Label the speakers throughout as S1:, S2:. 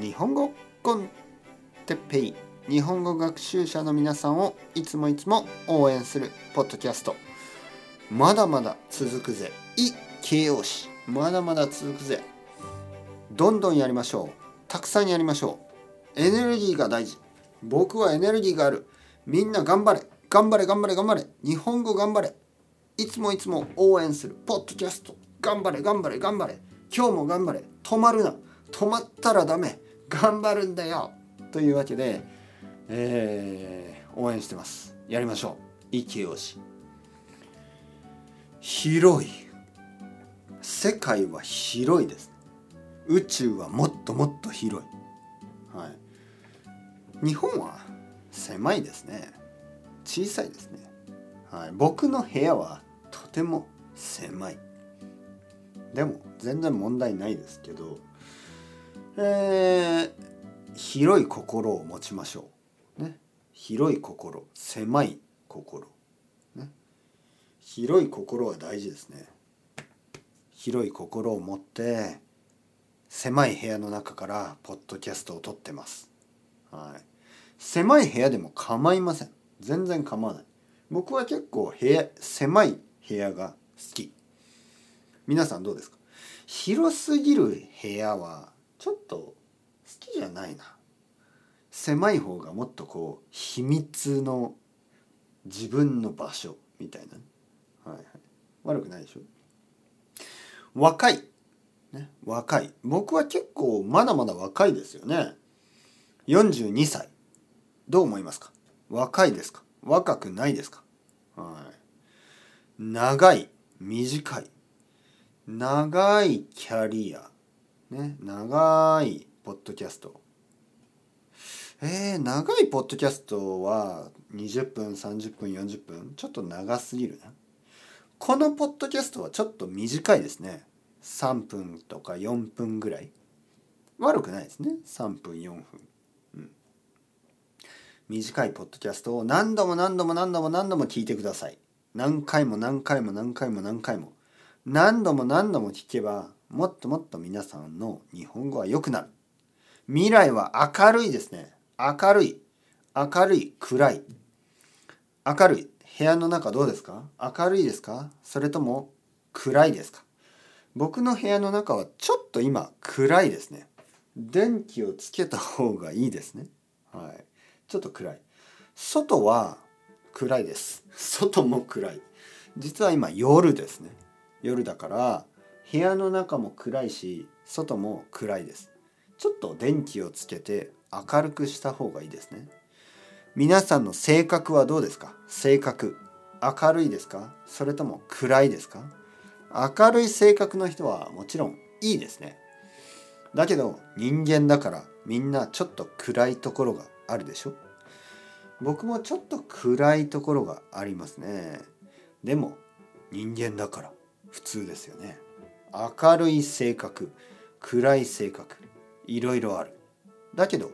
S1: 日本語コンテッペイ。日本語学習者の皆さんをいつもいつも応援するポッドキャスト。まだまだ続くぜ。い形容詞。まだまだ続くぜ。どんどんやりましょう。たくさんやりましょう。エネルギーが大事。僕はエネルギーがある。みんな頑張れ。頑張れ頑張れ頑張れ。日本語頑張れ。いつもいつも応援するポッドキャスト。頑張れ頑張れ頑張れ。今日も頑張れ。止まるな。止まったらダメ。頑張るんだよ。というわけで、えー、応援してます。やりましょう。いきよし。広い。世界は広いです。宇宙はもっともっと広い。はい。日本は狭いですね。小さいですね。はい。僕の部屋はとても狭い。でも全然問題ないですけどえー、広い心を持ちましょう。ね。広い心狭い心。ね。広い心は大事ですね。広い心を持って狭い部屋の中からポッドキャストを撮ってます。はい。狭い部屋でも構いません。全然構わない。僕は結構部屋狭い部屋が好き。皆さんどうですか？広すぎる部屋はちょっと好きじゃないな。狭い方がもっとこう秘密の自分の場所みたいな、はいはい、悪くないでしょ。若い、ね、若い。僕は結構まだまだ若いですよね。42歳。どう思いますか？若いですか？若くないですか？はい。長い。短い。長いキャリア。ね。長いポッドキャスト。えー、長いポッドキャストは20分30分40分？ちょっと長すぎるな。このポッドキャストはちょっと短いですね。3分とか4分ぐらい。悪くないですね。3分4分。うん。短いポッドキャストを何度も何度も何度も何度も聞いてください。何回も何回も何回も何回も。何度も何度も聞けばもっともっと皆さんの日本語は良くなる。未来は明るいですね。明るい。明るい暗い。明るい。部屋の中どうですか？明るいですか？それとも暗いですか？僕の部屋の中はちょっと今暗いですね。電気をつけた方がいいですね。はい。ちょっと暗い。外は暗いです。外も暗い。実は今夜ですね。夜だから部屋の中も暗いし外も暗いです。ちょっと電気をつけて明るくした方がいいですね。皆さんの性格はどうですか？性格。明るいですか？それとも暗いですか？明るい性格の人はもちろんいいですね。だけど人間だからみんなちょっと暗いところがあるでしょ？僕もちょっと暗いところがありますね。でも人間だから普通ですよね。明るい性格暗い性格。いろいろある。だけど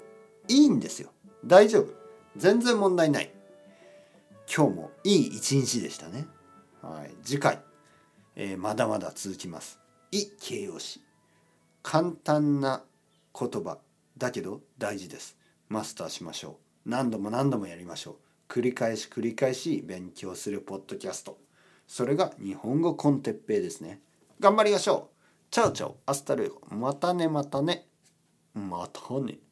S1: いいんですよ。大丈夫。全然問題ない。今日もいい一日でしたね。はい。次回、えー、まだまだ続きます。い形容詞簡単な言葉だけど大事です。マスターしましょう。何度も何度もやりましょう。繰り返し繰り返し勉強するポッドキャスト。それが日本語 con Teppei ですね。頑張りましょう。チャオチャオ。 Hasta luego。またねまたね。またね。